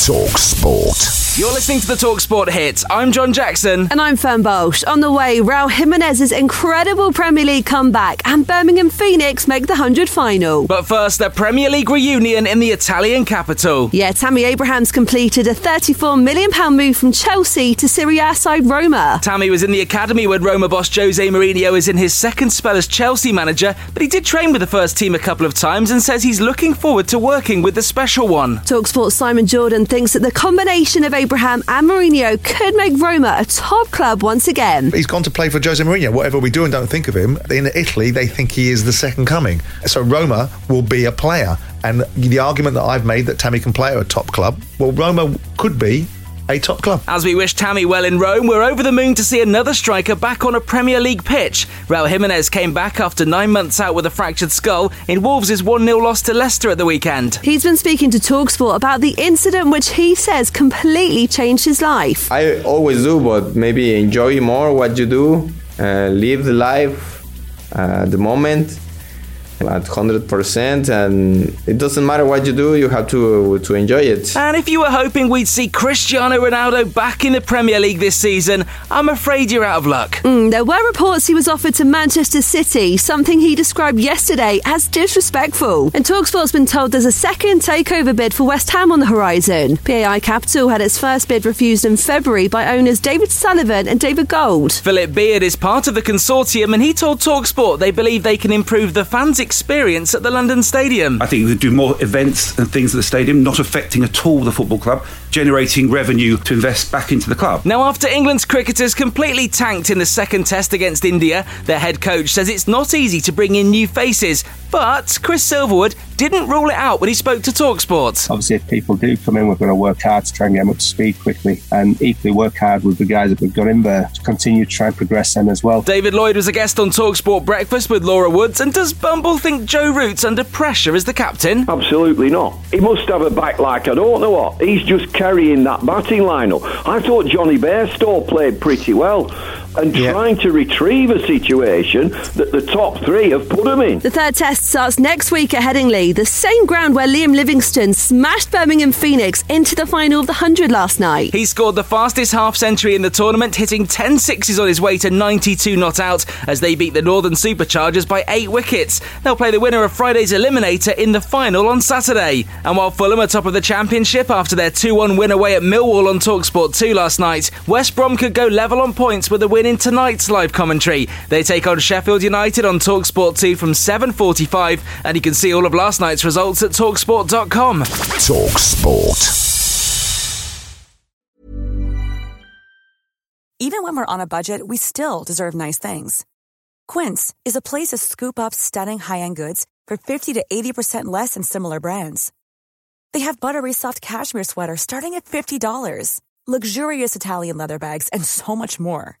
Talk Sport. You're listening to the Talksport hits. I'm John Jackson. And I'm Fern Bosch. On the way, Raul Jimenez's incredible Premier League comeback and Birmingham Phoenix make the 100 final. But first, the Premier League reunion in the Italian capital. Yeah, Tammy Abrahams completed a £34 million move from Chelsea to Serie A side Roma. Tammy was in the academy when Roma boss Jose Mourinho is in his second spell as Chelsea manager, but he did train with the first team a couple of times and says he's looking forward to working with the special one. Talksport's Simon Jordan thinks that the combination of Abraham and Mourinho could make Roma a top club once again. He's gone to play for Jose Mourinho. Whatever we do and don't think of him, in Italy, they think he is the second coming. So Roma will be a player. And the argument that I've made that Tammy can play at a top club, well, Roma could be a top club. As we wish Tammy well in Rome, we're over the moon to see another striker back on a Premier League pitch. Raul Jimenez came back after nine months out with a fractured skull in Wolves' 1 0 loss to Leicester at the weekend. He's been speaking to Talksport about the incident which he says completely changed his life. I always do, but maybe enjoy more what you do, uh, live the life, uh, the moment at 100% and it doesn't matter what you do you have to to enjoy it. And if you were hoping we'd see cristiano ronaldo back in the premier league this season i'm afraid you're out of luck. Mm, there were reports he was offered to manchester city something he described yesterday as disrespectful. And talksport's been told there's a second takeover bid for west ham on the horizon. Pai capital had its first bid refused in february by owners david sullivan and david gold. Philip beard is part of the consortium and he told talksport they believe they can improve the fans experience at the London Stadium. I think we do more events and things at the stadium, not affecting at all the football club, generating revenue to invest back into the club. Now, after England's cricketers completely tanked in the second test against India, their head coach says it's not easy to bring in new faces. But Chris Silverwood didn't rule it out when he spoke to Talksport. Obviously, if people do come in, we're going to work hard to try and get them up to speed quickly and equally work hard with the guys that we've got in there to continue to try and progress them as well. David Lloyd was a guest on Talksport Breakfast with Laura Woods. And does Bumble think Joe Root's under pressure as the captain? Absolutely not. He must have a back like I don't know what. He's just carrying that batting lineup. I thought Jonny Bairstow played pretty well and yeah. trying to retrieve a situation that the top three have put them in. The third test starts next week at Headingley, the same ground where Liam Livingstone smashed Birmingham Phoenix into the final of the 100 last night. He scored the fastest half century in the tournament, hitting 10 sixes on his way to 92 not out as they beat the Northern Superchargers by 8 wickets. They'll play the winner of Friday's Eliminator in the final on Saturday. And while Fulham are top of the championship after their 2 1 win away at Millwall on Talksport 2 last night, West Brom could go level on points with a win in tonight's live commentary. They take on Sheffield United on Talksport 2 from 7.45 and you can see all of last night's results at Talksport.com. Talksport. Even when we're on a budget, we still deserve nice things. Quince is a place to scoop up stunning high-end goods for 50 to 80% less than similar brands. They have buttery soft cashmere sweaters starting at $50, luxurious Italian leather bags, and so much more.